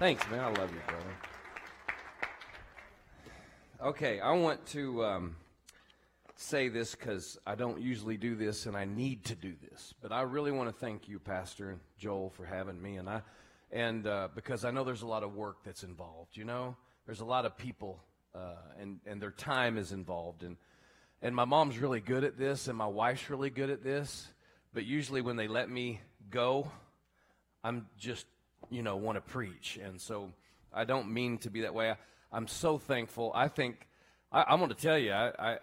Thanks, man. I love you, brother. Okay, I want to um, say this because I don't usually do this, and I need to do this. But I really want to thank you, Pastor Joel, for having me, and I, and uh, because I know there's a lot of work that's involved. You know, there's a lot of people, uh, and and their time is involved, and and my mom's really good at this, and my wife's really good at this. But usually, when they let me go, I'm just you know, want to preach. And so I don't mean to be that way. I, am so thankful. I think, I, am going to tell you, I, I,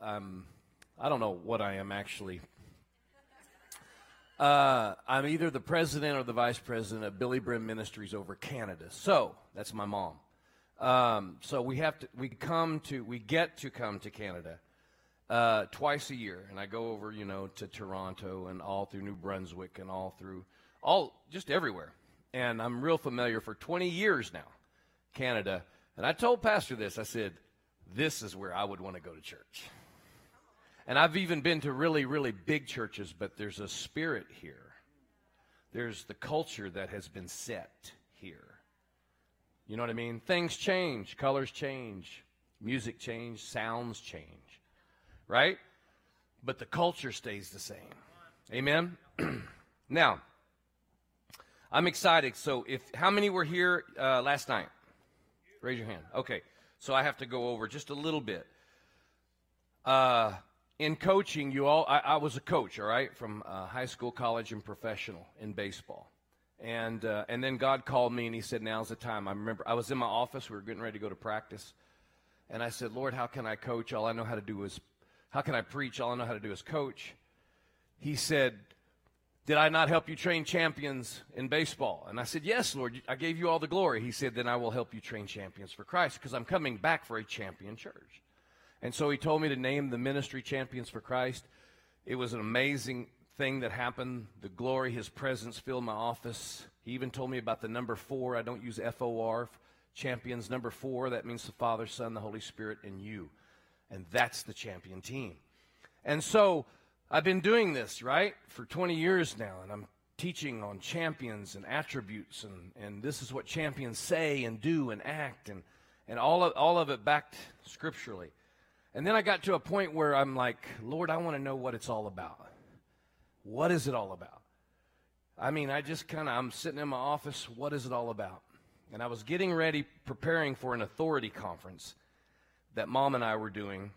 I, um, I don't know what I am actually. Uh, I'm either the president or the vice president of Billye Brim Ministries over Canada. So that's my mom. Um, so we have to, we come to, we get to come to Canada uh, twice a year, and I go over, you know, to Toronto and all through New Brunswick and all through all just everywhere. And I'm real familiar for 20 years now, Canada. And I told Pastor this. I said, "This is where I would want to go to church." And I've even been to really, really big churches, but there's a spirit here. There's the culture that has been set here. You know what I mean? Things change, colors change, music change, sounds change, right? But the culture stays the same. Amen? now, I'm excited. So, if how many were here uh, last night? Raise your hand. Okay. So I have to go over just a little bit. Uh, in coaching, you all, I, I, was a coach, all right, from uh, high school, college, and professional in baseball. And uh, and then God called me and He said, "Now's the time." I remember I was in my office. We were getting ready to go to practice, and I said, "Lord, how can I coach? All I know how to do is, how can I preach? All I know how to do is coach." He said, did I not help you train champions in baseball? And I said, Yes, Lord, I gave you all the glory. He said, Then I will help you train champions for Christ because I'm coming back for a champion church. And so he told me to name the ministry champions for Christ. It was an amazing thing that happened. The glory, his presence filled my office. He even told me about the number four. I don't use F O R, champions number four. That means the Father, Son, the Holy Spirit, and you. And that's the champion team. And so, I've been doing this, right, for 20 years now, and I'm teaching on champions and attributes, and, and this is what champions say and do and act, and, and all, of, all of it backed scripturally. And then I got to a point where I'm like, Lord, I want to know what it's all about. What is it all about? I mean, I just kind of, I'm sitting in my office, what is it all about? And I was getting ready, preparing for an authority conference that mom and I were doing.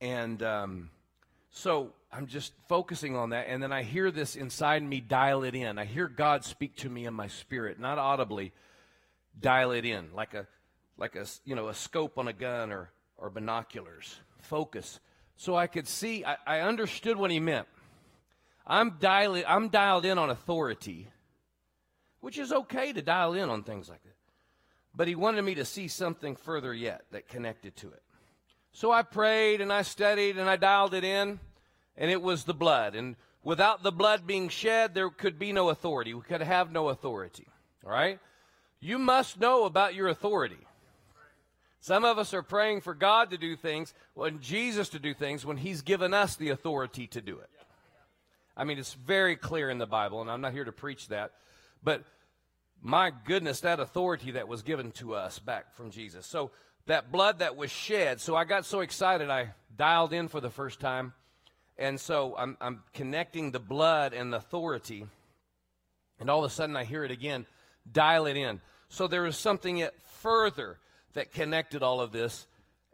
And, um, so I'm just focusing on that, and then I hear this inside me dial it in. I hear God speak to me in my spirit, not audibly, dial it in like a like a you know a scope on a gun or or binoculars. Focus, so I could see. I, I understood what He meant. I'm dialing. I'm dialed in on authority, which is okay to dial in on things like that. But He wanted me to see something further yet that connected to it. So I prayed and I studied and I dialed it in, and it was the blood. And without the blood being shed, there could be no authority. We could have no authority. All right? You must know about your authority. Some of us are praying for God to do things, when Jesus to do things, when He's given us the authority to do it. I mean, it's very clear in the Bible, and I'm not here to preach that, but my goodness, that authority that was given to us back from Jesus. So that blood that was shed. So I got so excited, I dialed in for the first time. And so I'm, I'm connecting the blood and the authority. And all of a sudden I hear it again dial it in. So there was something yet further that connected all of this,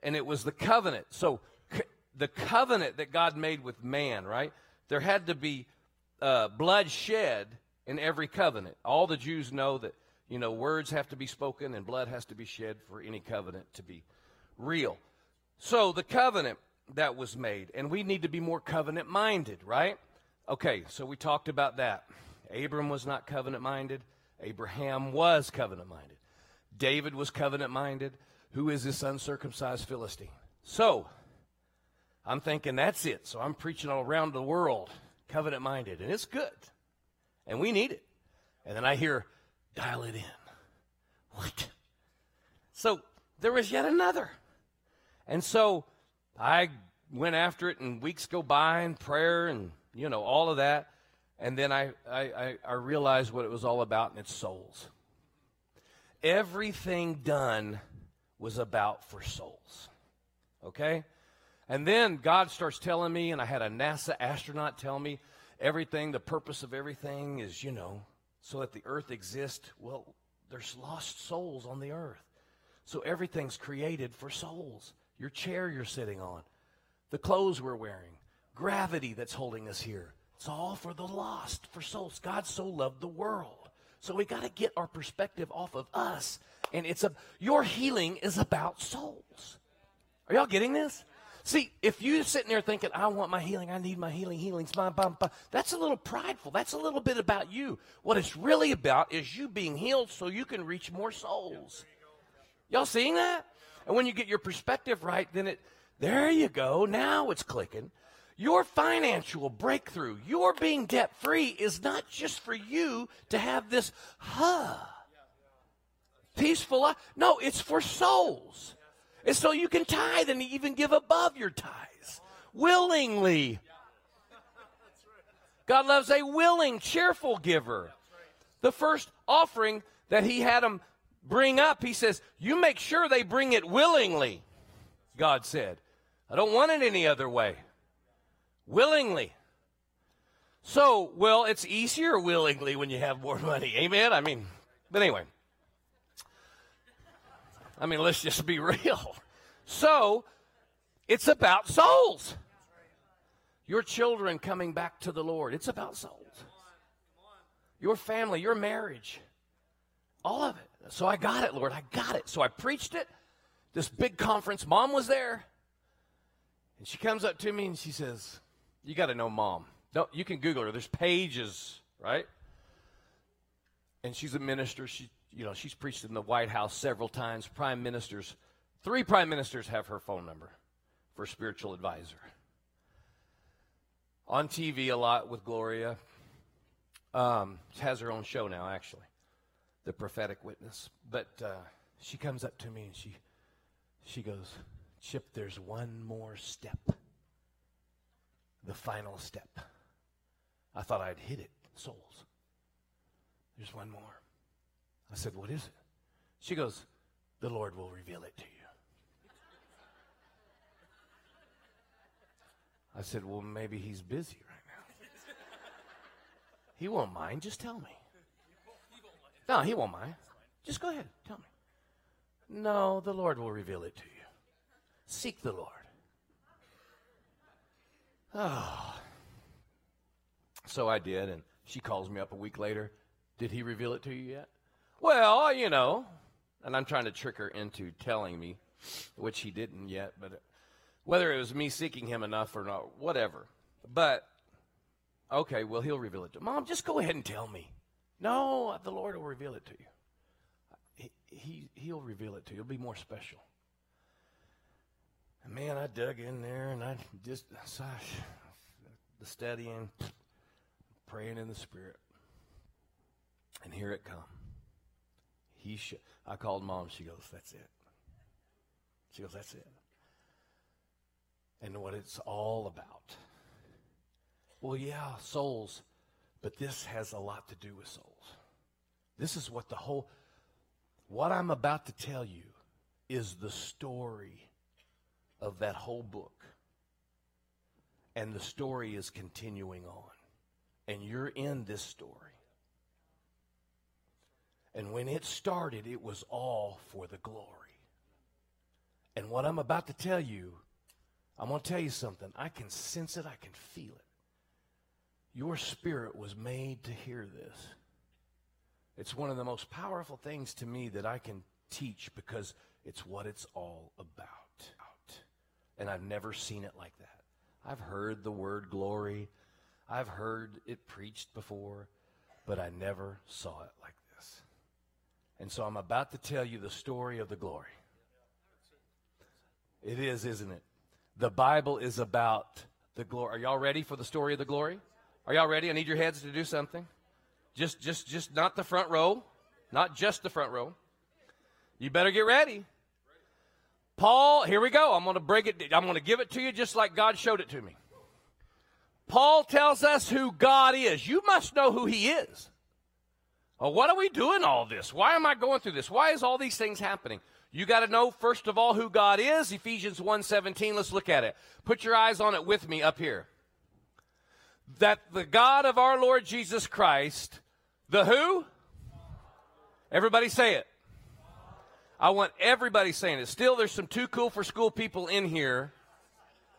and it was the covenant. So the covenant that God made with man, right? There had to be uh, blood shed in every covenant. All the Jews know that you know, words have to be spoken and blood has to be shed for any covenant to be real. So the covenant that was made, and we need to be more covenant minded, right? Okay, so we talked about that. Abram was not covenant minded, Abraham was covenant minded. David was covenant minded. Who is this uncircumcised Philistine? So, I'm thinking that's it. So I'm preaching all around the world, covenant minded, and it's good. And we need it. And then I hear Dial it in. What? So there was yet another. And so I went after it, and weeks go by, and prayer, and, you know, all of that. And then I, I, I, I realized what it was all about, and it's souls. Everything done was about for souls. Okay? And then God starts telling me, and I had a NASA astronaut tell me everything, the purpose of everything is, you know, so that the earth exists. Well, there's lost souls on the earth. So everything's created for souls. Your chair you're sitting on, the clothes we're wearing, gravity that's holding us here. It's all for the lost, for souls. God so loved the world. So we got to get our perspective off of us. And it's a your healing is about souls. Are y'all getting this? See, if you're sitting there thinking, I want my healing, I need my healing, healing's my bum, bum, that's a little prideful. That's a little bit about you. What it's really about is you being healed so you can reach more souls. Y'all seeing that? And when you get your perspective right, then it, there you go. Now it's clicking. Your financial breakthrough, your being debt free is not just for you to have this, huh, peaceful life. No, it's for souls. And so you can tithe and even give above your tithes willingly. God loves a willing, cheerful giver. The first offering that he had them bring up, he says, You make sure they bring it willingly, God said. I don't want it any other way. Willingly. So, well, it's easier willingly when you have more money. Amen? I mean, but anyway. I mean, let's just be real. So, it's about souls. Your children coming back to the Lord. It's about souls. Your family, your marriage. All of it. So I got it, Lord. I got it. So I preached it. This big conference. Mom was there. And she comes up to me and she says, You got to know mom. No, you can Google her. There's pages, right? And she's a minister. She you know, she's preached in the White House several times. Prime ministers, three prime ministers have her phone number for spiritual advisor. On TV a lot with Gloria. Um, she has her own show now, actually, The Prophetic Witness. But uh, she comes up to me and she, she goes, Chip, there's one more step. The final step. I thought I'd hit it, souls. There's one more. I said, What is it? She goes, The Lord will reveal it to you. I said, Well, maybe he's busy right now. He won't mind. Just tell me. No, he won't mind. Just go ahead. Tell me. No, the Lord will reveal it to you. Seek the Lord. Oh. So I did, and she calls me up a week later. Did he reveal it to you yet? Well, you know, and I'm trying to trick her into telling me, which he didn't yet, but whether it was me seeking him enough or not, whatever. But, okay, well, he'll reveal it to Mom, just go ahead and tell me. No, the Lord will reveal it to you. He, he, he'll reveal it to you. It'll be more special. And man, I dug in there and I just, the studying, praying in the Spirit. And here it come. I called mom. She goes, That's it. She goes, That's it. And what it's all about. Well, yeah, souls, but this has a lot to do with souls. This is what the whole, what I'm about to tell you is the story of that whole book. And the story is continuing on. And you're in this story. And when it started, it was all for the glory. And what I'm about to tell you, I'm going to tell you something. I can sense it, I can feel it. Your spirit was made to hear this. It's one of the most powerful things to me that I can teach because it's what it's all about. And I've never seen it like that. I've heard the word glory, I've heard it preached before, but I never saw it like and so I'm about to tell you the story of the glory. It is, isn't it? The Bible is about the glory. Are y'all ready for the story of the glory? Are y'all ready? I need your heads to do something. Just just just not the front row. Not just the front row. You better get ready. Paul, here we go. I'm going to break it I'm going to give it to you just like God showed it to me. Paul tells us who God is. You must know who he is. Well, what are we doing all this? Why am I going through this? Why is all these things happening? You got to know first of all who God is. Ephesians 1:17. Let's look at it. Put your eyes on it with me up here. That the God of our Lord Jesus Christ, the who? Everybody say it. I want everybody saying it. Still, there's some too cool for school people in here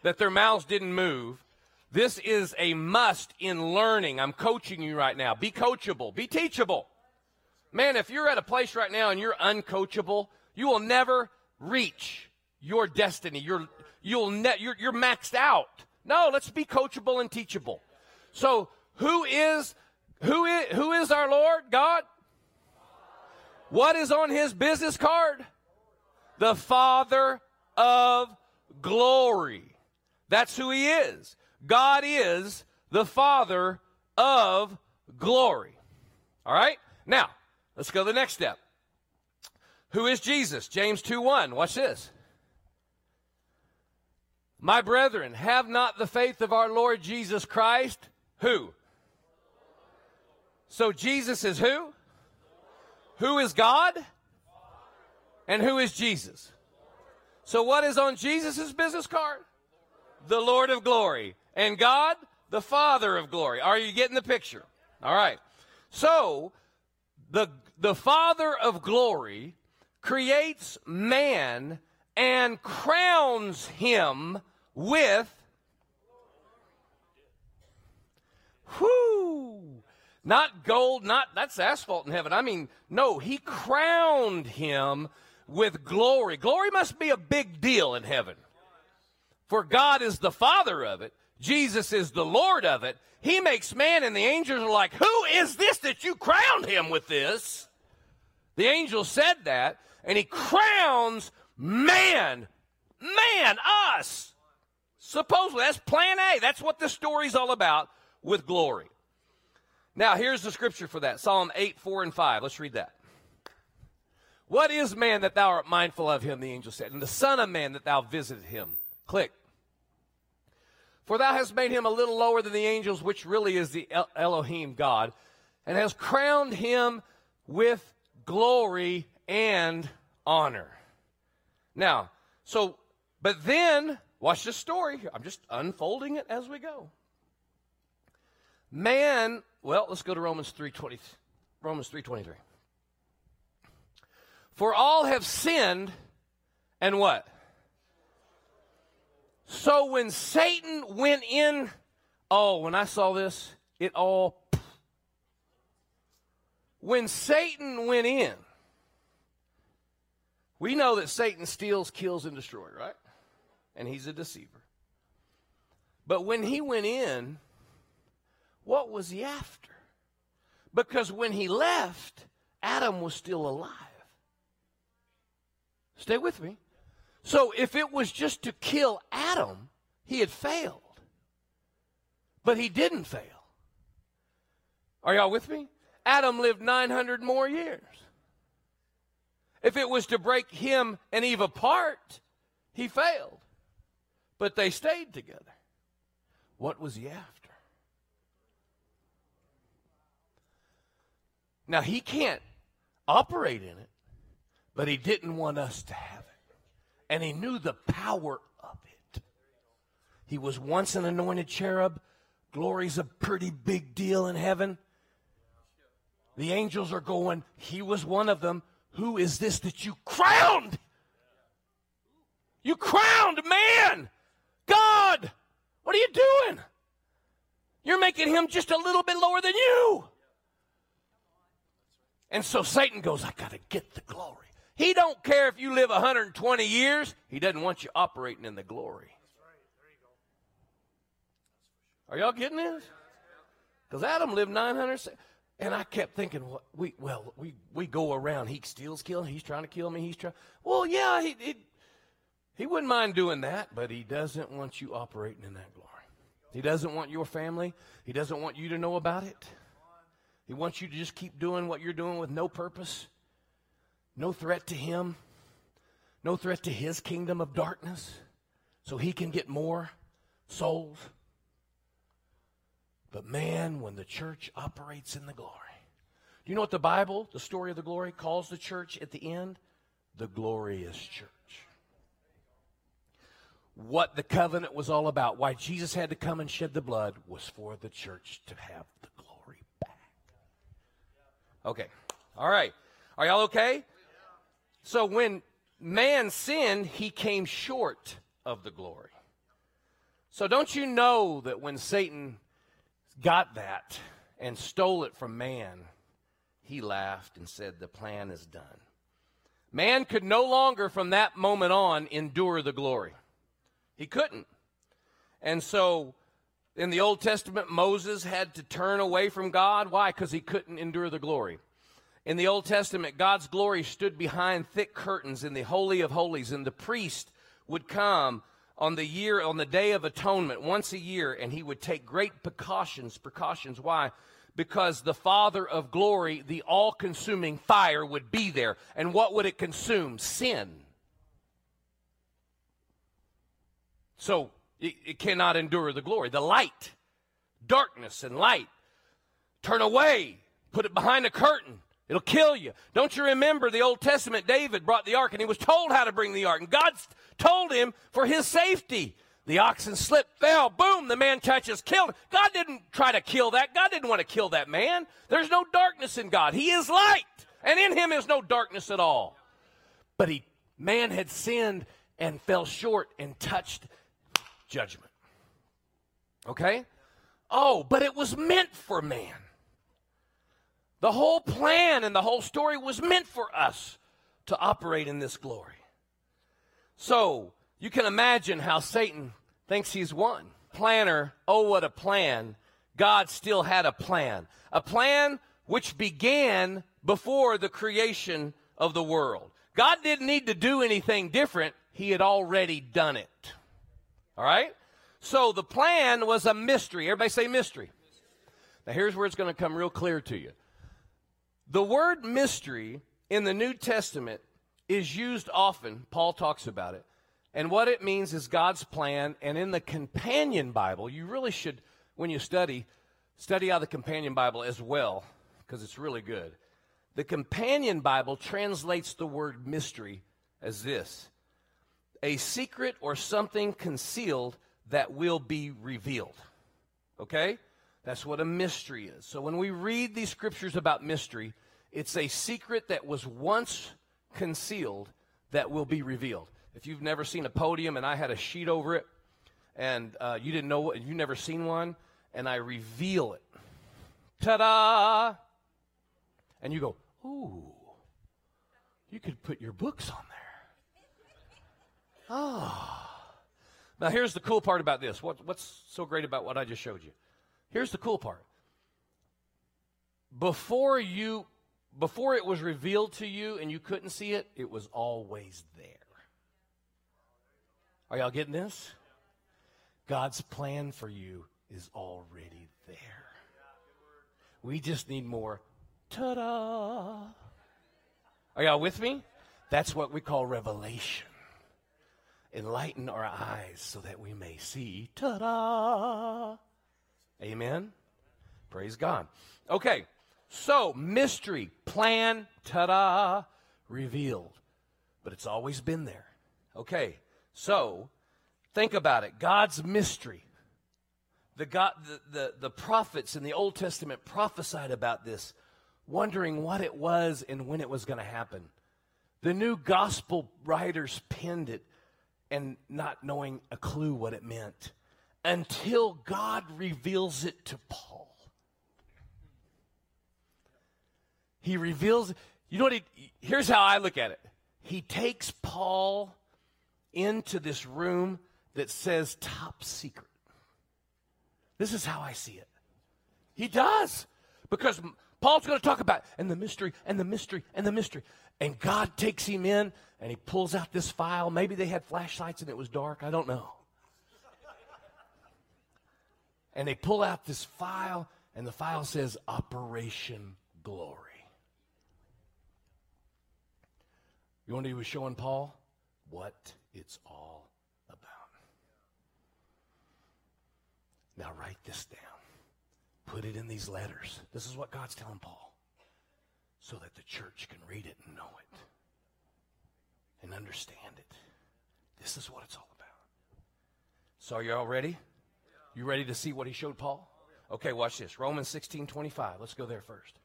that their mouths didn't move. This is a must in learning. I'm coaching you right now. Be coachable, be teachable. Man, if you're at a place right now and you're uncoachable, you will never reach your destiny. You're, you'll ne- you're, you're maxed out. No, let's be coachable and teachable. So, who is who is who is our Lord God? What is on his business card? The Father of glory. That's who he is. God is the Father of glory. All right? Now, let's go to the next step. Who is Jesus? James 2 1. Watch this. My brethren, have not the faith of our Lord Jesus Christ. Who? So Jesus is who? Who is God? And who is Jesus? So what is on Jesus' business card? The Lord of glory. And God, the Father of glory. Are you getting the picture? All right. So the the Father of glory creates man and crowns him with whoo not gold not that's asphalt in heaven i mean no he crowned him with glory glory must be a big deal in heaven for god is the father of it jesus is the lord of it he makes man and the angels are like who is this that you crowned him with this the angel said that and he crowns man, man, us. Supposedly, that's plan A. That's what this story's all about with glory. Now, here's the scripture for that Psalm 8, 4, and 5. Let's read that. What is man that thou art mindful of him, the angel said, and the Son of Man that thou visited him? Click. For thou hast made him a little lower than the angels, which really is the Elohim God, and has crowned him with glory and honor. Now, so, but then, watch this story. I'm just unfolding it as we go. Man, well, let's go to Romans 3.20, Romans 3.23. For all have sinned, and what? So when Satan went in, oh, when I saw this, it all. When Satan went in, we know that Satan steals, kills, and destroys, right? And he's a deceiver. But when he went in, what was he after? Because when he left, Adam was still alive. Stay with me. So if it was just to kill Adam, he had failed. But he didn't fail. Are y'all with me? Adam lived 900 more years. If it was to break him and Eve apart, he failed. But they stayed together. What was he after? Now, he can't operate in it, but he didn't want us to have it. And he knew the power of it. He was once an anointed cherub. Glory's a pretty big deal in heaven. The angels are going, he was one of them. Who is this that you crowned? You crowned man. God, what are you doing? You're making him just a little bit lower than you. And so Satan goes, I got to get the glory. He don't care if you live 120 years. He doesn't want you operating in the glory. Are y'all getting this? Because Adam lived 900. And I kept thinking, well, we well we we go around. He steals, killing. He's trying to kill me. He's trying. Well, yeah, he, he he wouldn't mind doing that, but he doesn't want you operating in that glory. He doesn't want your family. He doesn't want you to know about it. He wants you to just keep doing what you're doing with no purpose, no threat to him, no threat to his kingdom of darkness, so he can get more souls. But man, when the church operates in the glory, do you know what the Bible, the story of the glory, calls the church at the end? The glorious church. What the covenant was all about, why Jesus had to come and shed the blood, was for the church to have the glory back. Okay. All right. Are y'all okay? So when man sinned, he came short of the glory. So don't you know that when Satan got that and stole it from man, he laughed and said, The plan is done. Man could no longer, from that moment on, endure the glory. He couldn't. And so, in the Old Testament, Moses had to turn away from God. Why? Because he couldn't endure the glory. In the Old Testament, God's glory stood behind thick curtains in the Holy of Holies, and the priest would come on the year, on the Day of Atonement, once a year, and he would take great precautions. Precautions. Why? Because the Father of glory, the all consuming fire, would be there. And what would it consume? Sin. So it, it cannot endure the glory. The light, darkness and light. Turn away, put it behind a curtain. It'll kill you. Don't you remember the Old Testament? David brought the ark and he was told how to bring the ark. And God told him for his safety. The oxen slipped, fell, boom, the man touches, killed. God didn't try to kill that. God didn't want to kill that man. There's no darkness in God. He is light, and in him is no darkness at all. But he, man had sinned and fell short and touched judgment. Okay? Oh, but it was meant for man. The whole plan and the whole story was meant for us to operate in this glory. So, you can imagine how Satan thinks he's won. Planner, oh, what a plan. God still had a plan. A plan which began before the creation of the world. God didn't need to do anything different, He had already done it. All right? So the plan was a mystery. Everybody say mystery. Now, here's where it's going to come real clear to you. The word mystery in the New Testament is used often. Paul talks about it. And what it means is God's plan. And in the companion Bible, you really should, when you study, study out the companion Bible as well, because it's really good. The companion Bible translates the word mystery as this a secret or something concealed that will be revealed. Okay? That's what a mystery is. So when we read these scriptures about mystery, it's a secret that was once concealed that will be revealed. If you've never seen a podium and I had a sheet over it, and uh, you didn't know what, you've never seen one, and I reveal it, ta da! And you go, ooh, you could put your books on there. Oh. Now, here's the cool part about this. What, what's so great about what I just showed you? Here's the cool part. Before you before it was revealed to you and you couldn't see it, it was always there. Are y'all getting this? God's plan for you is already there. We just need more ta da. Are y'all with me? That's what we call revelation. Enlighten our eyes so that we may see ta da. Amen. Praise God. Okay, so mystery, plan, ta da, revealed. But it's always been there. Okay, so think about it God's mystery. The, God, the, the, the prophets in the Old Testament prophesied about this, wondering what it was and when it was going to happen. The new gospel writers penned it and not knowing a clue what it meant until God reveals it to Paul. He reveals, you know what? He, here's how I look at it. He takes Paul into this room that says top secret. This is how I see it. He does. Because Paul's going to talk about and the mystery and the mystery and the mystery. And God takes him in and he pulls out this file. Maybe they had flashlights and it was dark. I don't know and they pull out this file, and the file says Operation Glory. You what he was showing Paul? What it's all about. Now write this down. put it in these letters. This is what God's telling Paul. So that the church can read it and know it and understand it. This is what it's all about. So are you all ready? You ready to see what he showed Paul? Okay, watch this. Romans 16, 25. Let's go there first.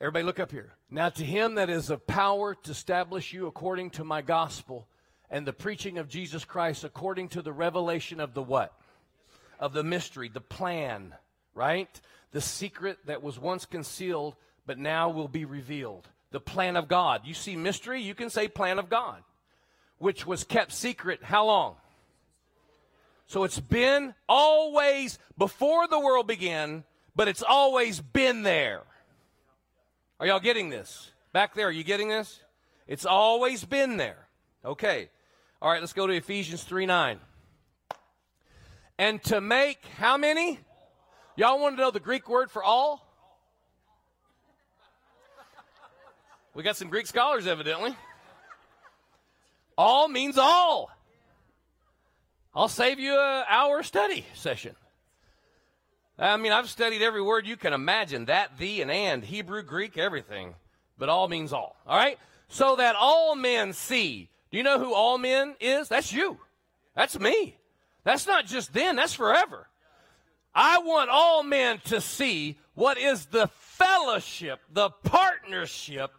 Everybody look up here. Now to him that is of power to establish you according to my gospel and the preaching of Jesus Christ according to the revelation of the what? Of the mystery, the plan, right? The secret that was once concealed but now will be revealed. The plan of God. You see mystery, you can say plan of God, which was kept secret how long? So it's been always before the world began, but it's always been there. Are y'all getting this? Back there, are you getting this? It's always been there. Okay. All right, let's go to Ephesians 3 9. And to make how many? Y'all want to know the Greek word for all? We got some Greek scholars, evidently. All means all. I'll save you an hour study session. I mean, I've studied every word you can imagine that, the, and and, Hebrew, Greek, everything. But all means all. All right? So that all men see. Do you know who all men is? That's you. That's me. That's not just then, that's forever. I want all men to see what is the fellowship, the partnership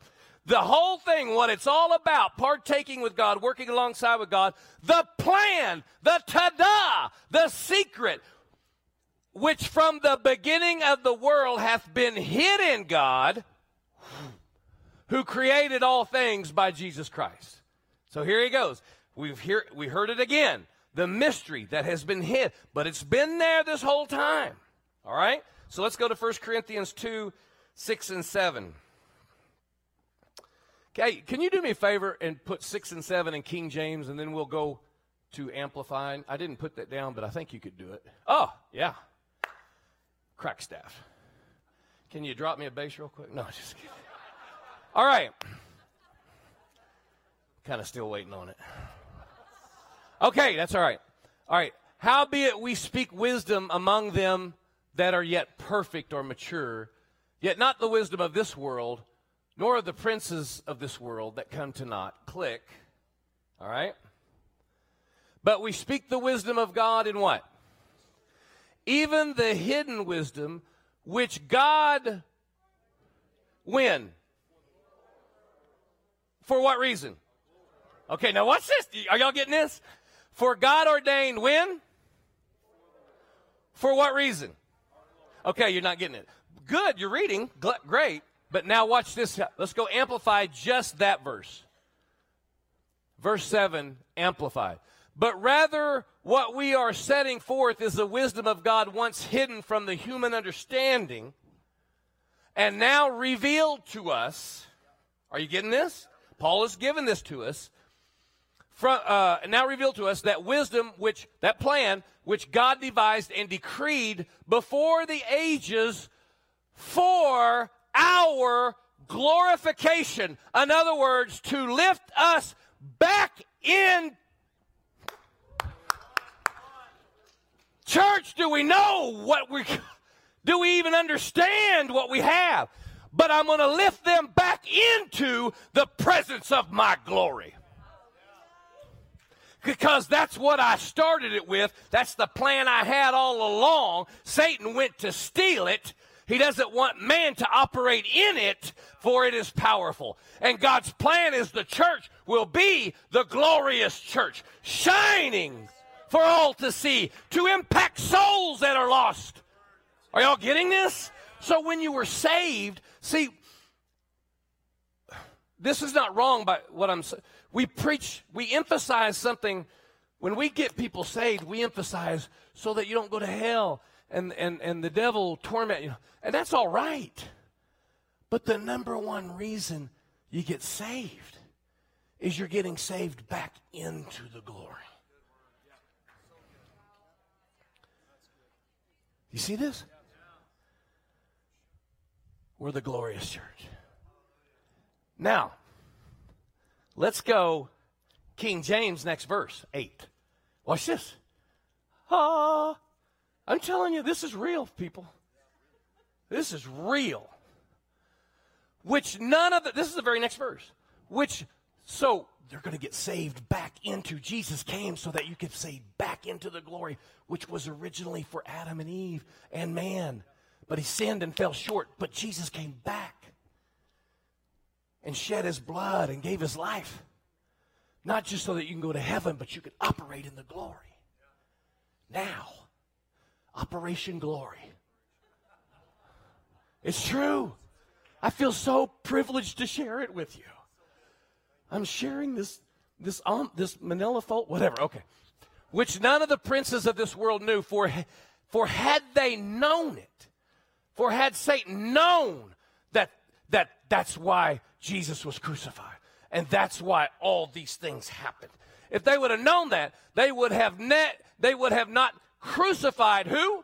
the whole thing, what it's all about, partaking with God, working alongside with God, the plan, the tada, the secret, which from the beginning of the world hath been hid in God, who created all things by Jesus Christ. So here he goes. We've hear, we heard it again. The mystery that has been hid, but it's been there this whole time. All right? So let's go to 1 Corinthians 2 6 and 7. Okay, can you do me a favor and put six and seven in King James, and then we'll go to Amplifying? I didn't put that down, but I think you could do it. Oh, yeah. Crack staff. Can you drop me a bass real quick? No, just kidding. All right. Kind of still waiting on it. Okay, that's all right. All right. Howbeit we speak wisdom among them that are yet perfect or mature, yet not the wisdom of this world nor of the princes of this world that come to naught. Click. All right? But we speak the wisdom of God in what? Even the hidden wisdom which God, when? For what reason? Okay, now watch this. Are y'all getting this? For God ordained when? For what reason? Okay, you're not getting it. Good, you're reading. Great. But now watch this. Let's go amplify just that verse. Verse 7, amplified. But rather, what we are setting forth is the wisdom of God once hidden from the human understanding and now revealed to us. Are you getting this? Paul has given this to us. From, uh, now revealed to us that wisdom, which, that plan, which God devised and decreed before the ages for our glorification. In other words, to lift us back in. Church, do we know what we do we even understand what we have? But I'm going to lift them back into the presence of my glory. Because that's what I started it with. That's the plan I had all along. Satan went to steal it he doesn't want man to operate in it, for it is powerful. And God's plan is the church will be the glorious church, shining for all to see, to impact souls that are lost. Are y'all getting this? So when you were saved, see, this is not wrong by what I'm saying. We preach, we emphasize something. When we get people saved, we emphasize so that you don't go to hell and, and, and the devil torment you. And that's all right. But the number one reason you get saved is you're getting saved back into the glory. You see this? We're the glorious church. Now, let's go King James next verse, 8. Watch this. Ah, I'm telling you, this is real, people. This is real. Which none of the, this is the very next verse. Which, so they're going to get saved back into, Jesus came so that you could save back into the glory, which was originally for Adam and Eve and man. But he sinned and fell short. But Jesus came back and shed his blood and gave his life. Not just so that you can go to heaven, but you can operate in the glory. Now, Operation Glory. It's true. I feel so privileged to share it with you. I'm sharing this this um, this manila fold, whatever. Okay, which none of the princes of this world knew. For for had they known it, for had Satan known that that that's why Jesus was crucified, and that's why all these things happened. If they would have known that, they would have net they would have not crucified who?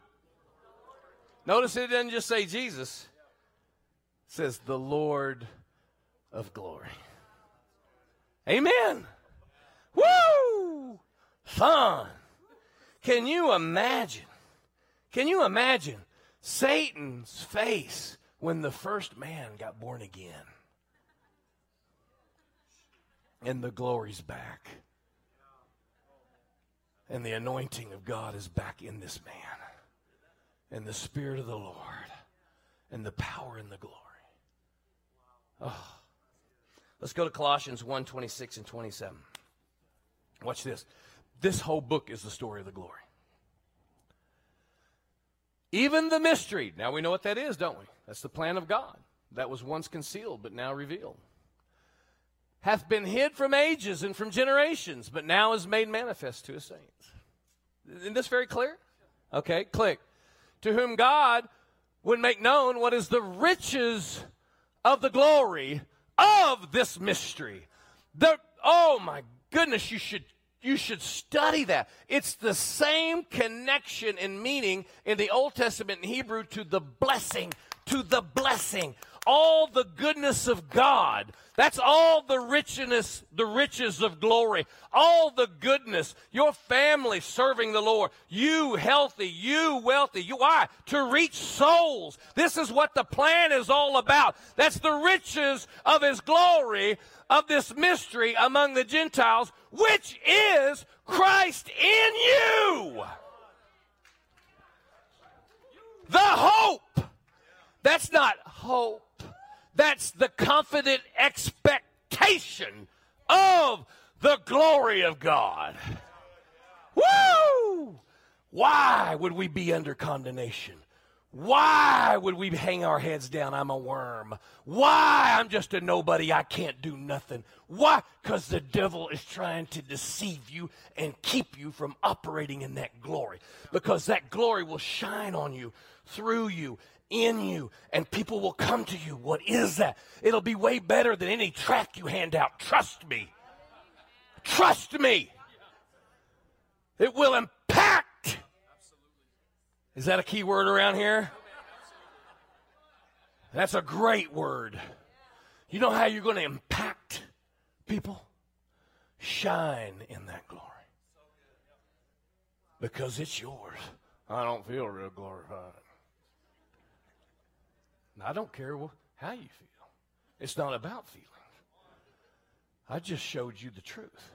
Notice it didn't just say Jesus. It says the Lord of glory. Amen. Woo! Fun. Can you imagine? Can you imagine Satan's face when the first man got born again? And the glory's back. And the anointing of God is back in this man. And the Spirit of the Lord. And the power and the glory. Oh. Let's go to Colossians 1 26 and 27. Watch this. This whole book is the story of the glory. Even the mystery. Now we know what that is, don't we? That's the plan of God. That was once concealed, but now revealed. Hath been hid from ages and from generations, but now is made manifest to his saints. Isn't this very clear? Okay, click. To whom God would make known what is the riches of the glory of this mystery. The, oh my goodness, you should you should study that. It's the same connection and meaning in the Old Testament in Hebrew to the blessing, to the blessing all the goodness of God. That's all the richness, the riches of glory, all the goodness. Your family serving the Lord, you healthy, you wealthy. You why? To reach souls. This is what the plan is all about. That's the riches of His glory of this mystery among the Gentiles, which is Christ in you. The hope. That's not hope. That's the confident expectation of the glory of God. Woo! Why would we be under condemnation? Why would we hang our heads down? I'm a worm. Why? I'm just a nobody. I can't do nothing. Why? Because the devil is trying to deceive you and keep you from operating in that glory. Because that glory will shine on you, through you, in you, and people will come to you. What is that? It'll be way better than any track you hand out. Trust me. Trust me. It will impact. Is that a key word around here? That's a great word. You know how you're going to impact people? Shine in that glory. Because it's yours. I don't feel real glorified. I don't care how you feel. It's not about feelings. I just showed you the truth.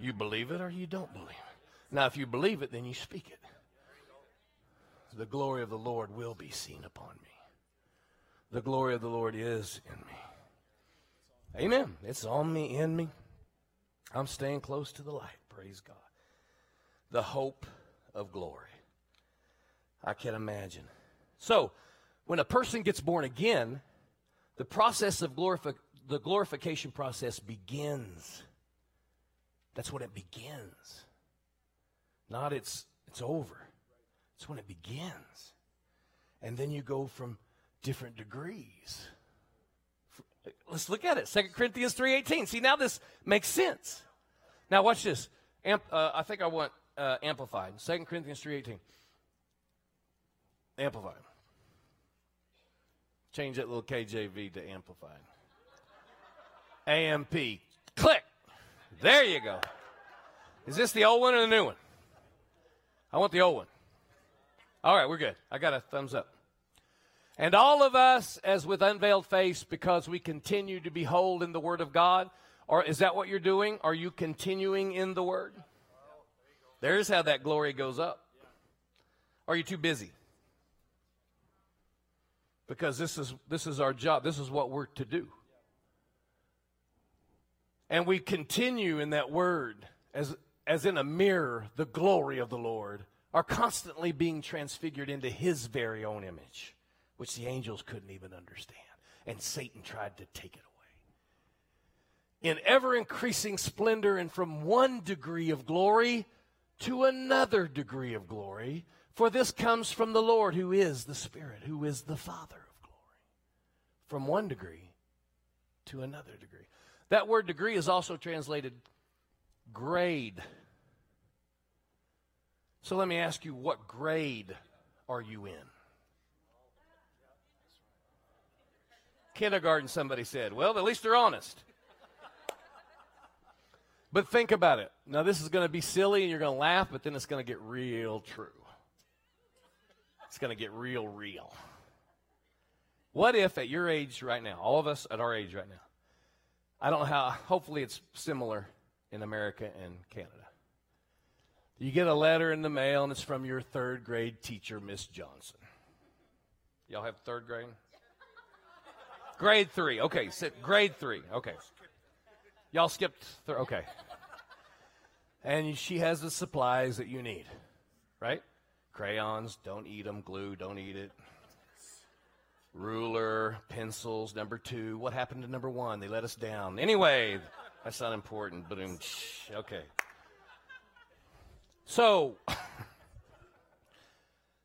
You believe it or you don't believe it. Now, if you believe it, then you speak it. The glory of the Lord will be seen upon me. The glory of the Lord is in me. Amen. It's on me, in me. I'm staying close to the light. Praise God. The hope of glory. I can imagine. So, when a person gets born again, the process of glorifi- the glorification process begins. That's when it begins. Not it's it's over. It's when it begins. And then you go from different degrees. Let's look at it. 2 Corinthians 3.18. See, now this makes sense. Now watch this. Amp, uh, I think I want uh, amplified. 2 Corinthians 3.18. Amplified. Change that little KJV to amplified. AMP. Click. There you go. Is this the old one or the new one? I want the old one. All right, we're good. I got a thumbs up. And all of us, as with unveiled face, because we continue to behold in the Word of God, or is that what you're doing? Are you continuing in the Word? There's how that glory goes up. Are you too busy? Because this is this is our job. This is what we're to do. And we continue in that word as as in a mirror, the glory of the Lord are constantly being transfigured into his very own image, which the angels couldn't even understand. And Satan tried to take it away. In ever increasing splendor and from one degree of glory to another degree of glory, for this comes from the Lord who is the Spirit, who is the Father of glory. From one degree to another degree. That word degree is also translated grade. So let me ask you, what grade are you in? Kindergarten, somebody said. Well, at least they're honest. But think about it. Now, this is going to be silly and you're going to laugh, but then it's going to get real true. It's going to get real, real. What if at your age right now, all of us at our age right now, I don't know how, hopefully it's similar in America and Canada. You get a letter in the mail and it's from your third grade teacher, Miss Johnson. Y'all have third grade? Grade three. Okay, sit, grade three. Okay. Y'all skipped. Th- okay. And she has the supplies that you need, right? Crayons, don't eat them. Glue, don't eat it. Ruler, pencils, number two. What happened to number one? They let us down. Anyway, that's not important. But okay. So,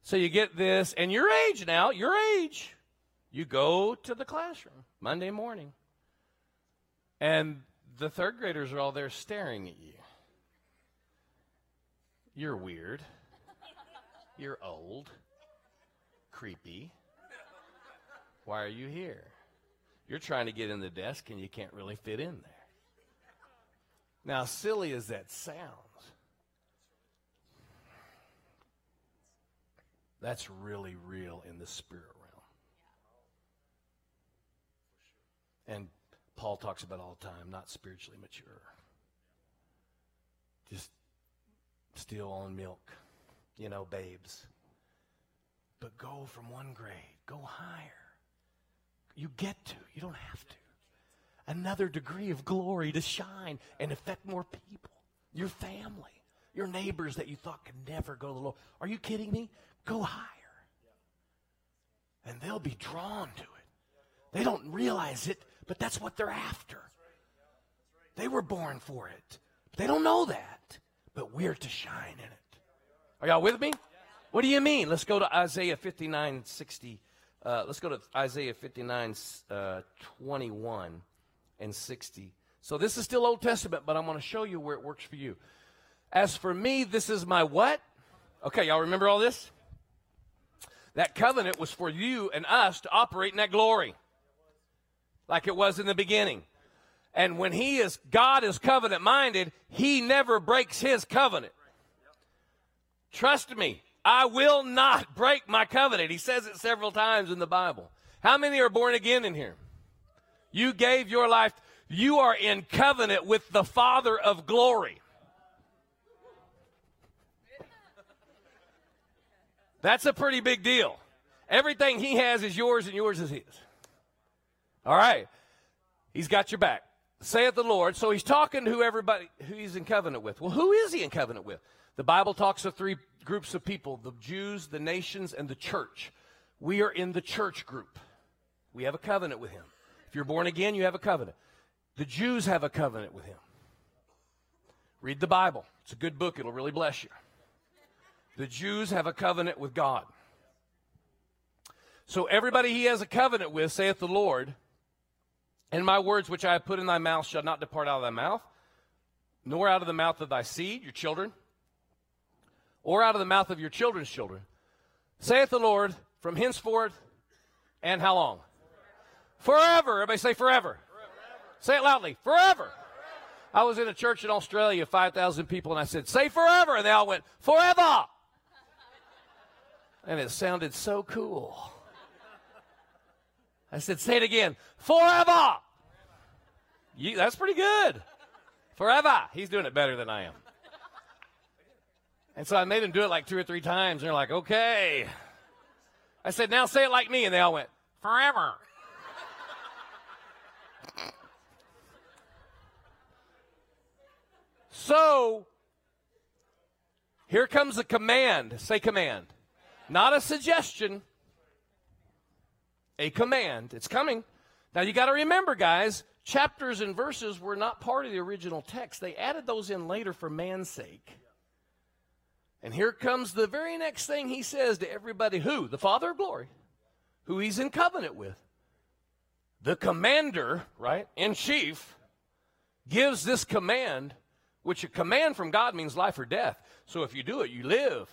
so you get this, and your age now, your age, you go to the classroom Monday morning, and the third graders are all there staring at you. You're weird. You're old. Creepy. Why are you here? You're trying to get in the desk and you can't really fit in there. Now, silly as that sounds, that's really real in the spirit realm. And Paul talks about all the time, not spiritually mature. Just still on milk, you know, babes. But go from one grade, go higher. You get to, you don't have to another degree of glory to shine and affect more people. Your family, your neighbors that you thought could never go to the Lord. Are you kidding me? Go higher. And they'll be drawn to it. They don't realize it, but that's what they're after. They were born for it. They don't know that, but we're to shine in it. Are y'all with me? What do you mean? Let's go to Isaiah 59 60. Uh, let's go to Isaiah 59 uh, 21 and 60. So this is still Old Testament, but I'm going to show you where it works for you. As for me, this is my what? Okay, y'all remember all this? That covenant was for you and us to operate in that glory like it was in the beginning. And when he is, God is covenant minded, he never breaks his covenant. Trust me, I will not break my covenant. He says it several times in the Bible. How many are born again in here? You gave your life. You are in covenant with the Father of glory. That's a pretty big deal. Everything he has is yours and yours is his. All right. He's got your back. Saith the Lord. So he's talking to who everybody who he's in covenant with. Well, who is he in covenant with? The Bible talks of three groups of people the Jews, the nations, and the church. We are in the church group. We have a covenant with him. If you're born again, you have a covenant. The Jews have a covenant with him. Read the Bible. It's a good book, it'll really bless you. The Jews have a covenant with God. So everybody he has a covenant with, saith the Lord, and my words which I have put in thy mouth shall not depart out of thy mouth, nor out of the mouth of thy seed, your children, or out of the mouth of your children's children, saith the Lord, from henceforth, and how long? Forever. Everybody say forever. forever. Say it loudly. Forever. forever. I was in a church in Australia, 5,000 people, and I said, say forever. And they all went, forever. And it sounded so cool. I said, say it again. Forever. You, that's pretty good. Forever. He's doing it better than I am. And so I made them do it like two or three times. And they're like, okay. I said, now say it like me. And they all went, forever. so here comes a command. Say command. Not a suggestion. A command. It's coming. Now you got to remember, guys, chapters and verses were not part of the original text. They added those in later for man's sake. And here comes the very next thing he says to everybody who? The Father of glory, who he's in covenant with. The commander, right, in chief, gives this command, which a command from God means life or death. So if you do it, you live.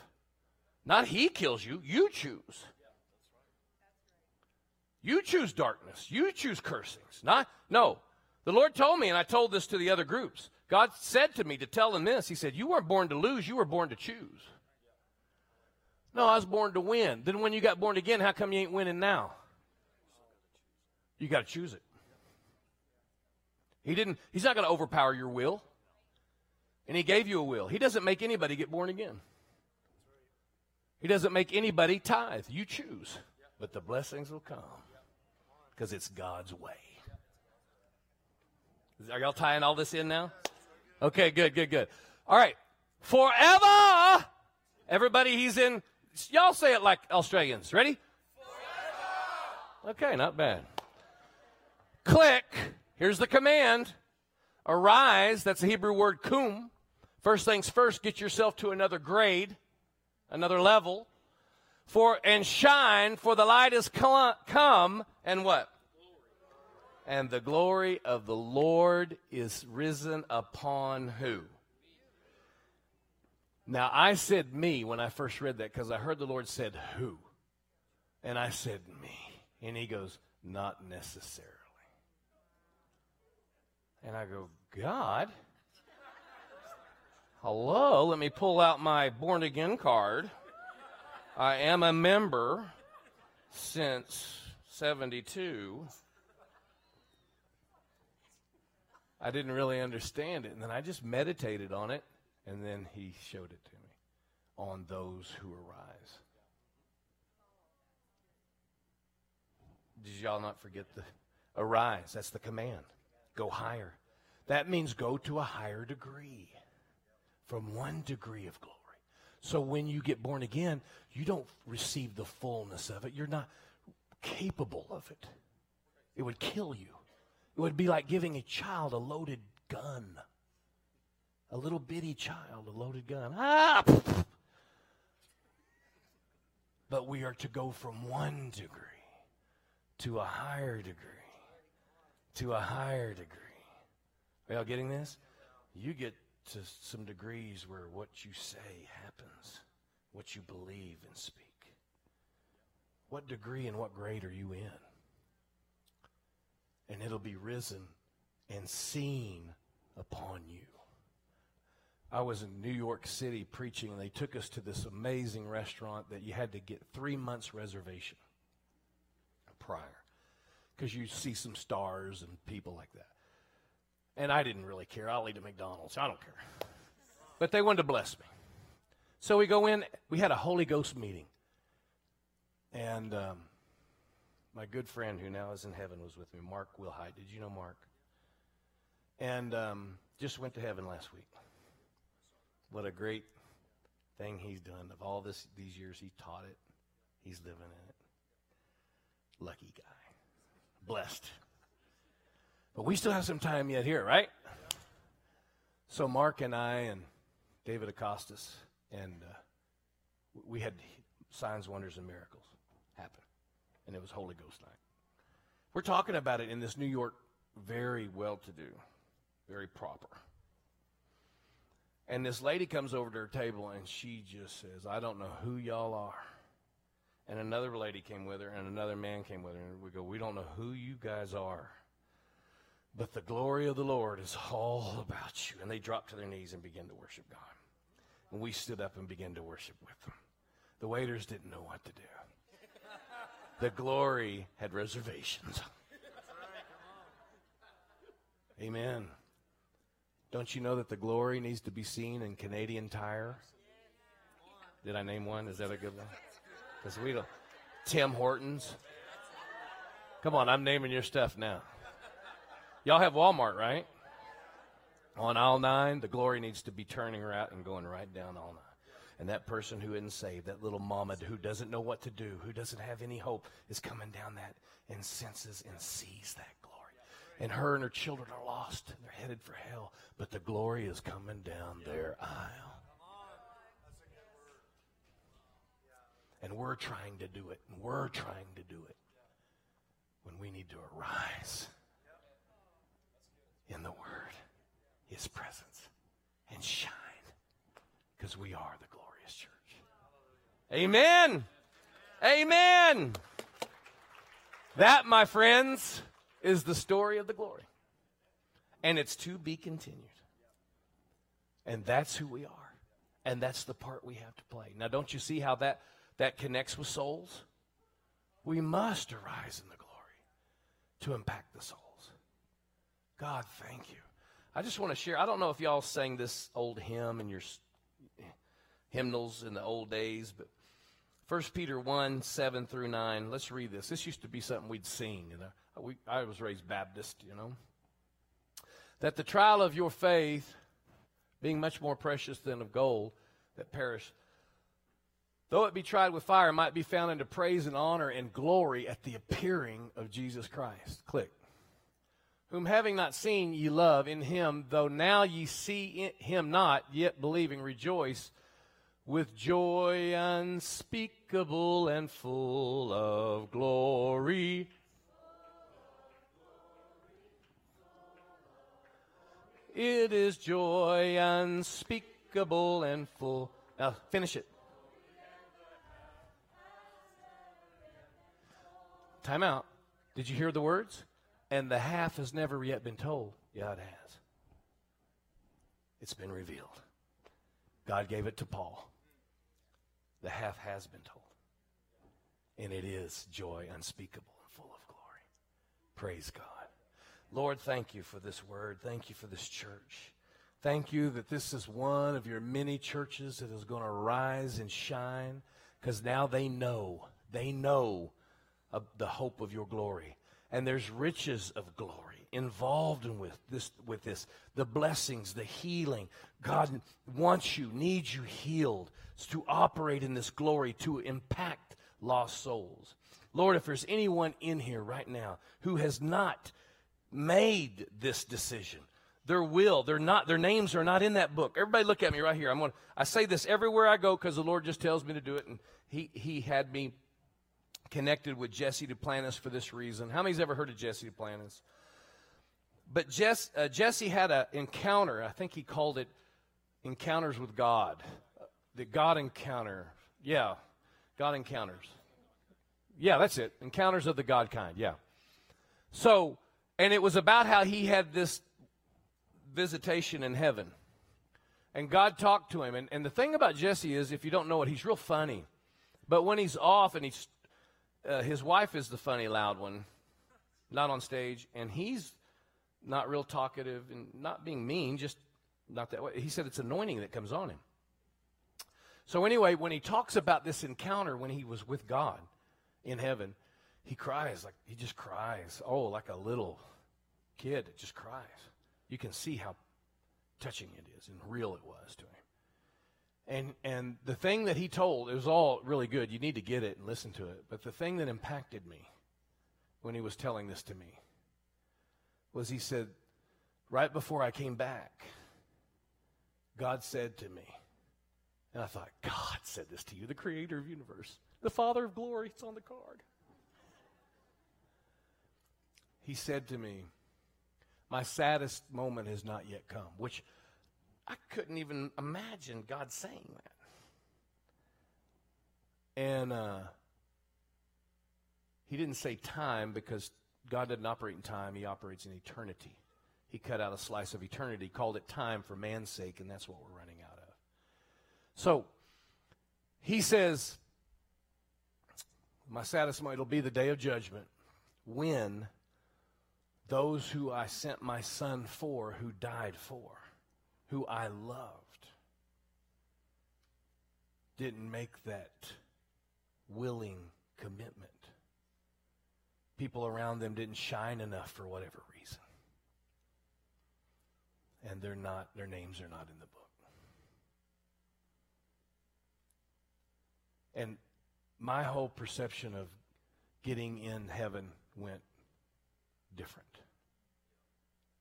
Not he kills you, you choose. You choose darkness. You choose cursings. Not no. The Lord told me, and I told this to the other groups. God said to me to tell them this. He said, You weren't born to lose, you were born to choose. No, I was born to win. Then when you got born again, how come you ain't winning now? You got to choose it. He didn't, he's not going to overpower your will. And he gave you a will. He doesn't make anybody get born again. He doesn't make anybody tithe. You choose. But the blessings will come because it's God's way. Are y'all tying all this in now? Okay, good, good, good. All right. Forever. Everybody, he's in. Y'all say it like Australians. Ready? Forever. Okay, not bad. Click. Here's the command. Arise. That's the Hebrew word kum. First things first, get yourself to another grade, another level. For and shine, for the light is come, and what? And the glory of the Lord is risen upon who? Now, I said me when I first read that because I heard the Lord said who. And I said me. And he goes, not necessarily. And I go, God? Hello, let me pull out my born again card. I am a member since 72. I didn't really understand it. And then I just meditated on it, and then he showed it to me on those who arise. Did y'all not forget the arise? That's the command. Go higher. That means go to a higher degree from one degree of glory. So when you get born again, you don't receive the fullness of it. You're not capable of it. It would kill you. It would be like giving a child a loaded gun. A little bitty child, a loaded gun. Ah! But we are to go from one degree to a higher degree. To a higher degree. Are y'all getting this? You get to some degrees where what you say happens, what you believe and speak. What degree and what grade are you in? And it'll be risen and seen upon you. I was in New York City preaching, and they took us to this amazing restaurant that you had to get three months reservation prior because you see some stars and people like that. And I didn't really care. I'll eat at McDonald's. I don't care. But they wanted to bless me. So we go in. We had a Holy Ghost meeting. And um, my good friend who now is in heaven was with me, Mark Wilhite. Did you know Mark? And um, just went to heaven last week. What a great thing he's done. Of all this these years he taught it, he's living in it. Lucky guy. Blessed. But we still have some time yet here, right? So Mark and I and David Acostas and uh, we had signs, wonders, and miracles and it was Holy Ghost night. We're talking about it in this New York, very well to do, very proper. And this lady comes over to her table and she just says, I don't know who y'all are. And another lady came with her and another man came with her. And we go, We don't know who you guys are. But the glory of the Lord is all about you. And they dropped to their knees and began to worship God. And we stood up and began to worship with them. The waiters didn't know what to do. The glory had reservations. Amen. Don't you know that the glory needs to be seen in Canadian Tire? Did I name one? Is that a good one? Because we don't. Tim Hortons. Come on, I'm naming your stuff now. Y'all have Walmart, right? On aisle nine, the glory needs to be turning right and going right down all nine. And that person who isn't saved, that little mama who doesn't know what to do, who doesn't have any hope, is coming down that and senses and sees that glory. And her and her children are lost. They're headed for hell. But the glory is coming down their aisle. And we're trying to do it. And we're trying to do it when we need to arise in the Word, His presence, and shine because we are the church. Amen. Amen. That, my friends, is the story of the glory. And it's to be continued. And that's who we are. And that's the part we have to play. Now, don't you see how that, that connects with souls? We must arise in the glory to impact the souls. God, thank you. I just want to share. I don't know if y'all sang this old hymn in your hymnals in the old days, but 1 Peter 1 7 through 9. Let's read this. This used to be something we'd sing. You know? we, I was raised Baptist, you know. That the trial of your faith, being much more precious than of gold that perish, though it be tried with fire, might be found into praise and honor and glory at the appearing of Jesus Christ. Click whom having not seen ye love in him, though now ye see him not, yet believing, rejoice with joy unspeakable and full of glory. It is joy unspeakable and full. Now finish it. Time out. Did you hear the words? and the half has never yet been told. Yeah, it has. It's been revealed. God gave it to Paul. The half has been told. And it is joy unspeakable and full of glory. Praise God. Lord, thank you for this word. Thank you for this church. Thank you that this is one of your many churches that is going to rise and shine because now they know, they know the hope of your glory and there's riches of glory involved in with this with this the blessings the healing god wants you needs you healed to operate in this glory to impact lost souls lord if there's anyone in here right now who has not made this decision their will they're not their names are not in that book everybody look at me right here i'm going i say this everywhere i go because the lord just tells me to do it and he he had me connected with Jesse Duplantis for this reason. How many's ever heard of Jesse Duplantis? But Jess, uh, Jesse had an encounter. I think he called it Encounters with God. The God encounter. Yeah, God encounters. Yeah, that's it. Encounters of the God kind. Yeah. So, and it was about how he had this visitation in heaven. And God talked to him. And, and the thing about Jesse is, if you don't know it, he's real funny. But when he's off and he's uh, his wife is the funny, loud one, not on stage, and he's not real talkative and not being mean, just not that way. He said it's anointing that comes on him. So, anyway, when he talks about this encounter when he was with God in heaven, he cries like he just cries. Oh, like a little kid that just cries. You can see how touching it is and real it was to him. And and the thing that he told, it was all really good. You need to get it and listen to it. But the thing that impacted me when he was telling this to me was he said, right before I came back, God said to me, and I thought, God said this to you, the creator of universe, the Father of glory, it's on the card. He said to me, My saddest moment has not yet come, which I couldn't even imagine God saying that. And uh, he didn't say time because God doesn't operate in time, he operates in eternity. He cut out a slice of eternity, called it time for man's sake, and that's what we're running out of. So he says, My saddest moment, it'll be the day of judgment when those who I sent my son for, who died for, who I loved, didn't make that willing commitment. People around them didn't shine enough for whatever reason. And they're not, their names are not in the book. And my whole perception of getting in heaven went different.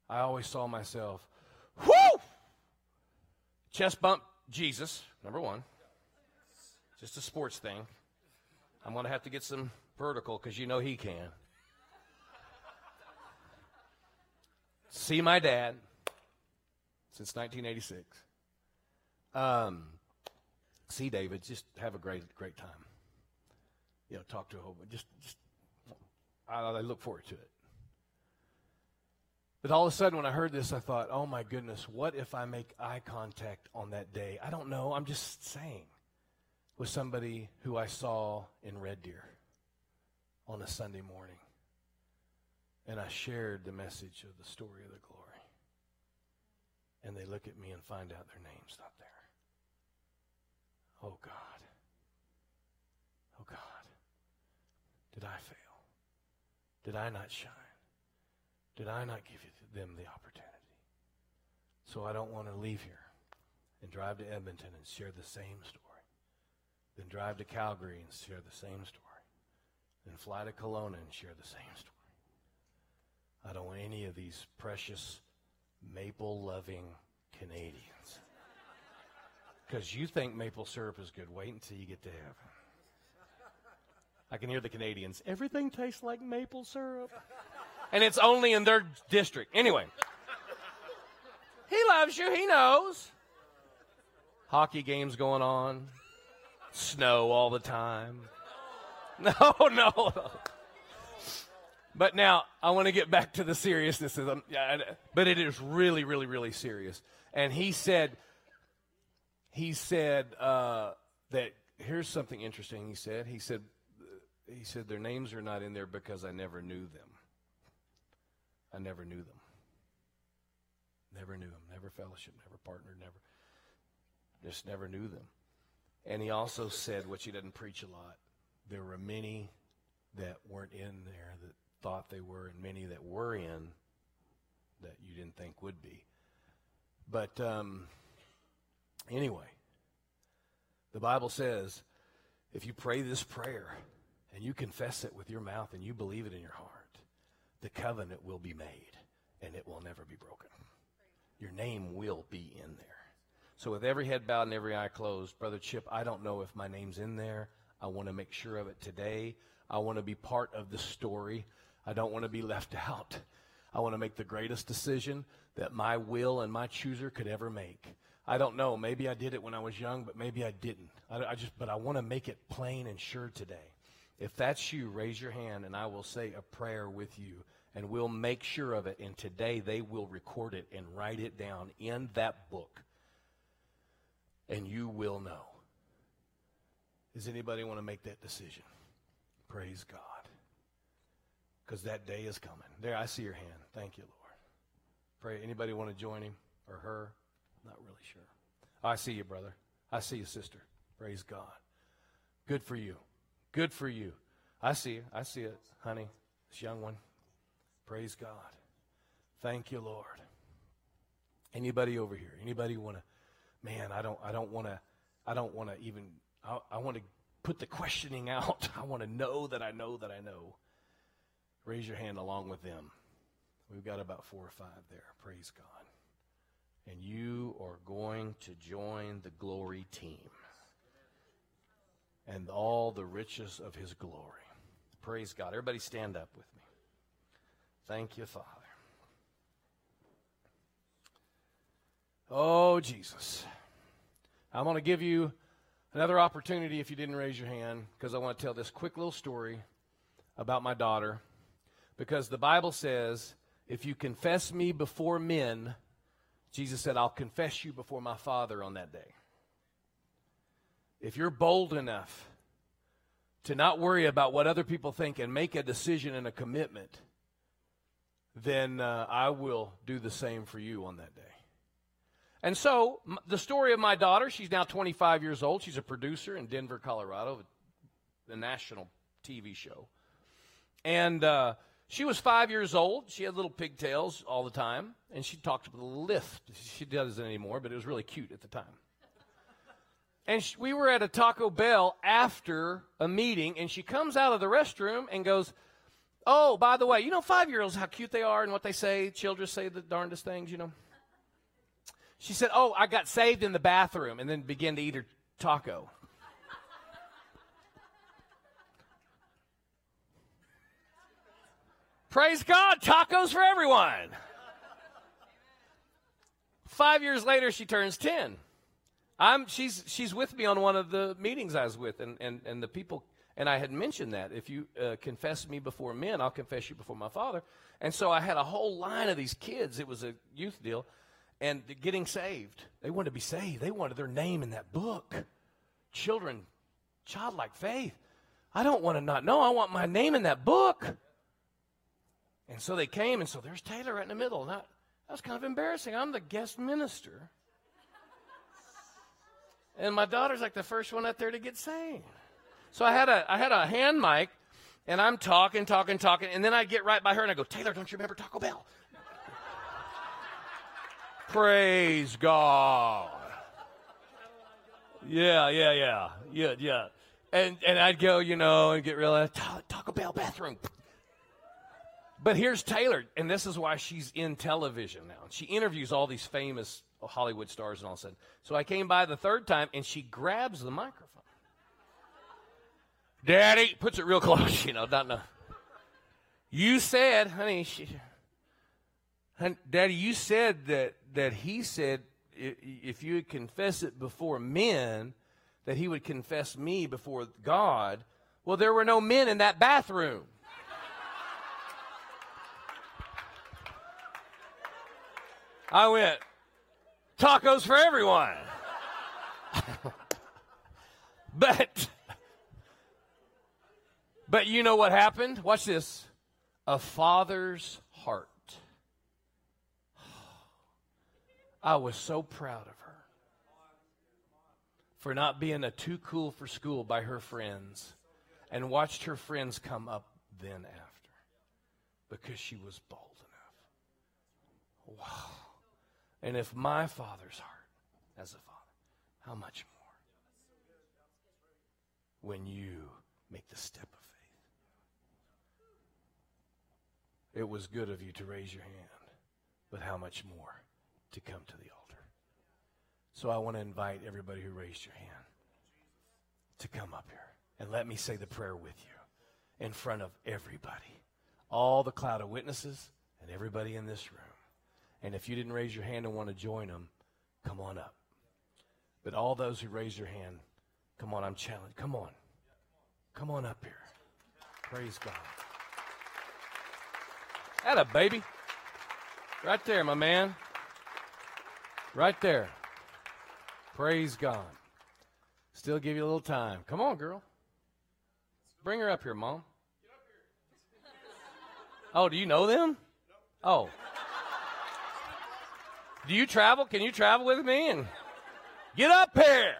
I always saw myself, whoo! Chest bump Jesus, number one. Just a sports thing. I'm going to have to get some vertical because you know he can. See my dad since 1986. Um, see David, just have a great, great time. You know, talk to a whole, just, just I, I look forward to it. But all of a sudden, when I heard this, I thought, oh my goodness, what if I make eye contact on that day? I don't know. I'm just saying. With somebody who I saw in Red Deer on a Sunday morning. And I shared the message of the story of the glory. And they look at me and find out their name's not there. Oh God. Oh God. Did I fail? Did I not shine? Did I not give them the opportunity? So I don't want to leave here and drive to Edmonton and share the same story. Then drive to Calgary and share the same story. Then fly to Kelowna and share the same story. I don't want any of these precious maple loving Canadians. Because you think maple syrup is good. Wait until you get to heaven. I can hear the Canadians. Everything tastes like maple syrup and it's only in their district. Anyway, he loves you, he knows. Hockey games going on, snow all the time. No, no. But now I want to get back to the seriousness of them. But it is really, really, really serious. And he said, he said uh, that here's something interesting. He said, he said, he said their names are not in there because I never knew them. I never knew them. Never knew them. Never fellowship. Never partnered. Never. Just never knew them. And he also said, which he doesn't preach a lot, there were many that weren't in there that thought they were, and many that were in that you didn't think would be. But um, anyway, the Bible says if you pray this prayer and you confess it with your mouth and you believe it in your heart, the covenant will be made and it will never be broken. Your name will be in there. So, with every head bowed and every eye closed, Brother Chip, I don't know if my name's in there. I want to make sure of it today. I want to be part of the story. I don't want to be left out. I want to make the greatest decision that my will and my chooser could ever make. I don't know. Maybe I did it when I was young, but maybe I didn't. I, I just, but I want to make it plain and sure today. If that's you, raise your hand and I will say a prayer with you and we'll make sure of it. And today they will record it and write it down in that book. And you will know. Does anybody want to make that decision? Praise God. Because that day is coming. There, I see your hand. Thank you, Lord. Pray. Anybody want to join him or her? Not really sure. Oh, I see you, brother. I see you, sister. Praise God. Good for you. Good for you. I see you. I see it, honey. This young one. Praise God. Thank you, Lord. Anybody over here? Anybody want to? Man, I don't. I don't want to. I don't want to even. I, I want to put the questioning out. I want to know that I know that I know. Raise your hand along with them. We've got about four or five there. Praise God. And you are going to join the glory team and all the riches of his glory. Praise God. Everybody stand up with me. Thank you, Father. Oh, Jesus. I'm going to give you another opportunity if you didn't raise your hand because I want to tell this quick little story about my daughter. Because the Bible says, if you confess me before men, Jesus said, I'll confess you before my Father on that day. If you're bold enough to not worry about what other people think and make a decision and a commitment, then uh, I will do the same for you on that day. And so, m- the story of my daughter, she's now 25 years old. She's a producer in Denver, Colorado, the national TV show. And uh, she was five years old. She had little pigtails all the time, and she talked with a lisp. She doesn't anymore, but it was really cute at the time. And she, we were at a Taco Bell after a meeting, and she comes out of the restroom and goes, Oh, by the way, you know, five year olds, how cute they are and what they say. Children say the darndest things, you know. She said, Oh, I got saved in the bathroom, and then began to eat her taco. Praise God, tacos for everyone. Five years later, she turns 10. I'm, she's, she's with me on one of the meetings I was with, and, and, and the people, and I had mentioned that if you uh, confess me before men, I'll confess you before my father. And so I had a whole line of these kids. It was a youth deal, and getting saved. They wanted to be saved, they wanted their name in that book. Children, childlike faith. I don't want to not know. I want my name in that book. And so they came, and so there's Taylor right in the middle. That, that was kind of embarrassing. I'm the guest minister. And my daughter's like the first one out there to get saved. So I had a I had a hand mic, and I'm talking, talking, talking, and then I get right by her and I go, Taylor, don't you remember Taco Bell? Praise God. Yeah, yeah, yeah, yeah, yeah. And and I'd go, you know, and get real Taco Bell bathroom. But here's Taylor, and this is why she's in television now. She interviews all these famous Hollywood stars and all of a sudden. So I came by the third time, and she grabs the microphone. Daddy puts it real close, you know, not know. You said, honey, she, honey, Daddy, you said that that he said if you confess it before men, that he would confess me before God. Well, there were no men in that bathroom. I went, tacos for everyone. but, but you know what happened? Watch this. A father's heart. I was so proud of her for not being a too cool for school by her friends and watched her friends come up then after because she was bold enough. Wow. And if my Father's heart as a father, how much more when you make the step of faith? It was good of you to raise your hand, but how much more to come to the altar? So I want to invite everybody who raised your hand to come up here and let me say the prayer with you in front of everybody, all the cloud of witnesses and everybody in this room. And if you didn't raise your hand and want to join them, come on up. But all those who raise your hand, come on, I'm challenged. Come on. Come on up here. Praise God. That a baby. Right there, my man. Right there. Praise God. Still give you a little time. Come on, girl. Bring her up here, Mom. Oh, do you know them? Oh. Do you travel? Can you travel with me and get up here?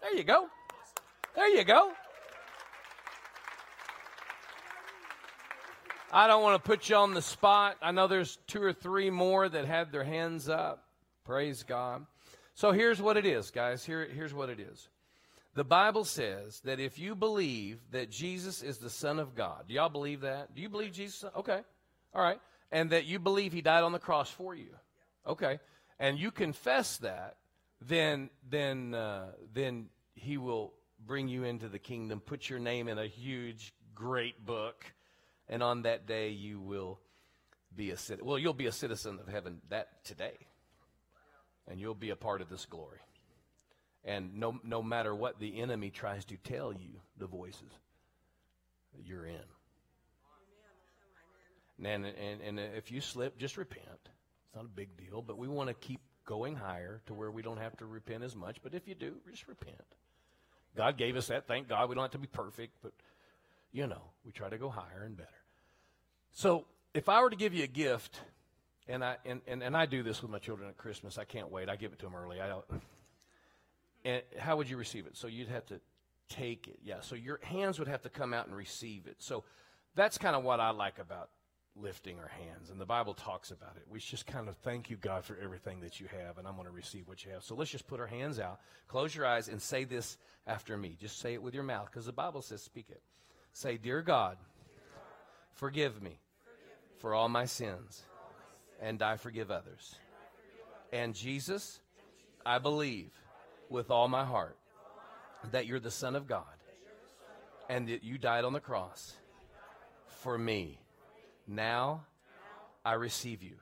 There you go. There you go. I don't want to put you on the spot. I know there's two or three more that had their hands up. Praise God. So here's what it is, guys. Here, here's what it is. The Bible says that if you believe that Jesus is the Son of God, do y'all believe that? Do you believe Jesus? Okay. All right and that you believe he died on the cross for you. Okay. And you confess that, then then uh, then he will bring you into the kingdom, put your name in a huge great book, and on that day you will be a citizen. Well, you'll be a citizen of heaven that today. And you'll be a part of this glory. And no no matter what the enemy tries to tell you, the voices, you're in. And, and, and if you slip, just repent. It's not a big deal, but we want to keep going higher to where we don't have to repent as much. But if you do, just repent. God gave us that. Thank God. We don't have to be perfect, but you know, we try to go higher and better. So if I were to give you a gift, and I and, and, and I do this with my children at Christmas, I can't wait. I give it to them early. I don't. And how would you receive it? So you'd have to take it. Yeah. So your hands would have to come out and receive it. So that's kind of what I like about lifting our hands. And the Bible talks about it. We just kind of thank you, God, for everything that you have, and I'm going to receive what you have. So let's just put our hands out, close your eyes, and say this after me. Just say it with your mouth, because the Bible says, speak it. Say, Dear God, forgive me for all my sins, and I forgive others. And Jesus, I believe with all my heart that you're the Son of God and that you died on the cross for me. Now I receive you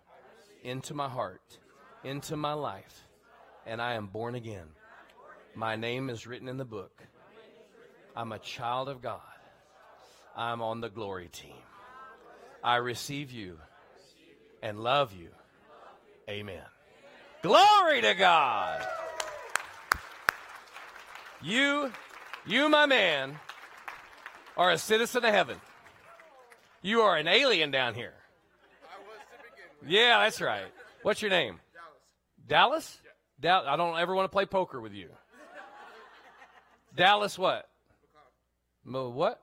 into my heart, into my life, and I am born again. My name is written in the book. I'm a child of God. I'm on the glory team. I receive you and love you. Amen. Glory to God. You, you, my man, are a citizen of heaven. You are an alien down here. Yeah, that's right. What's your name? Dallas. Dallas? Da- I don't ever want to play poker with you. Dallas what? McLeod. what?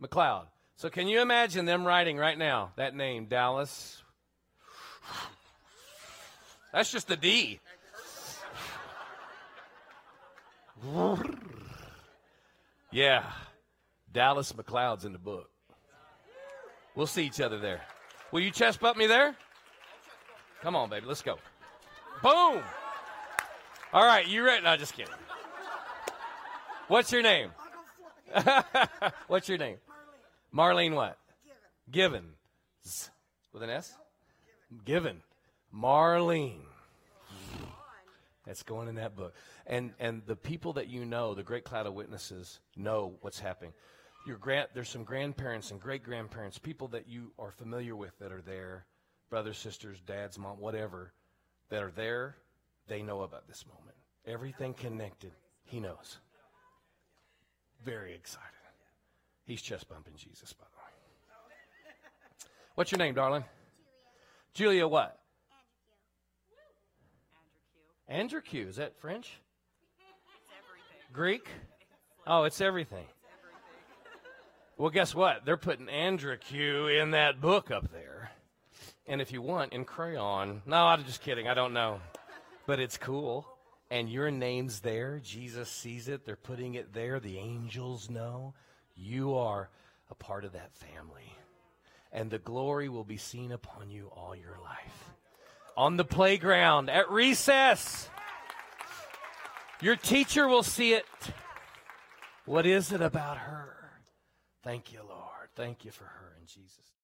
McLeod. McLeod. So can you imagine them writing right now that name, Dallas? That's just the D. Yeah. Dallas McLeod's in the book. We'll see each other there. Will you chest bump me there? Come on, baby. Let's go. Boom. All right, you ready? No, just kidding. What's your name? What's your name? Marlene what? Given. With an S? Given. Marlene. That's going in that book. And and the people that you know, the great cloud of witnesses, know what's happening. Your grand, there's some grandparents and great grandparents, people that you are familiar with that are there, brothers, sisters, dads, mom, whatever, that are there. They know about this moment. Everything connected, he knows. Very excited. He's chest bumping Jesus, by the way. What's your name, darling? Julia. Julia what? Andrew Q. Is that French? Greek? Oh, it's everything. Well, guess what? They're putting Andrew Q in that book up there. And if you want, in crayon. No, I'm just kidding. I don't know. But it's cool. And your name's there. Jesus sees it. They're putting it there. The angels know. You are a part of that family. And the glory will be seen upon you all your life on the playground, at recess. Your teacher will see it. What is it about her? Thank you, Lord. Thank you for her in Jesus'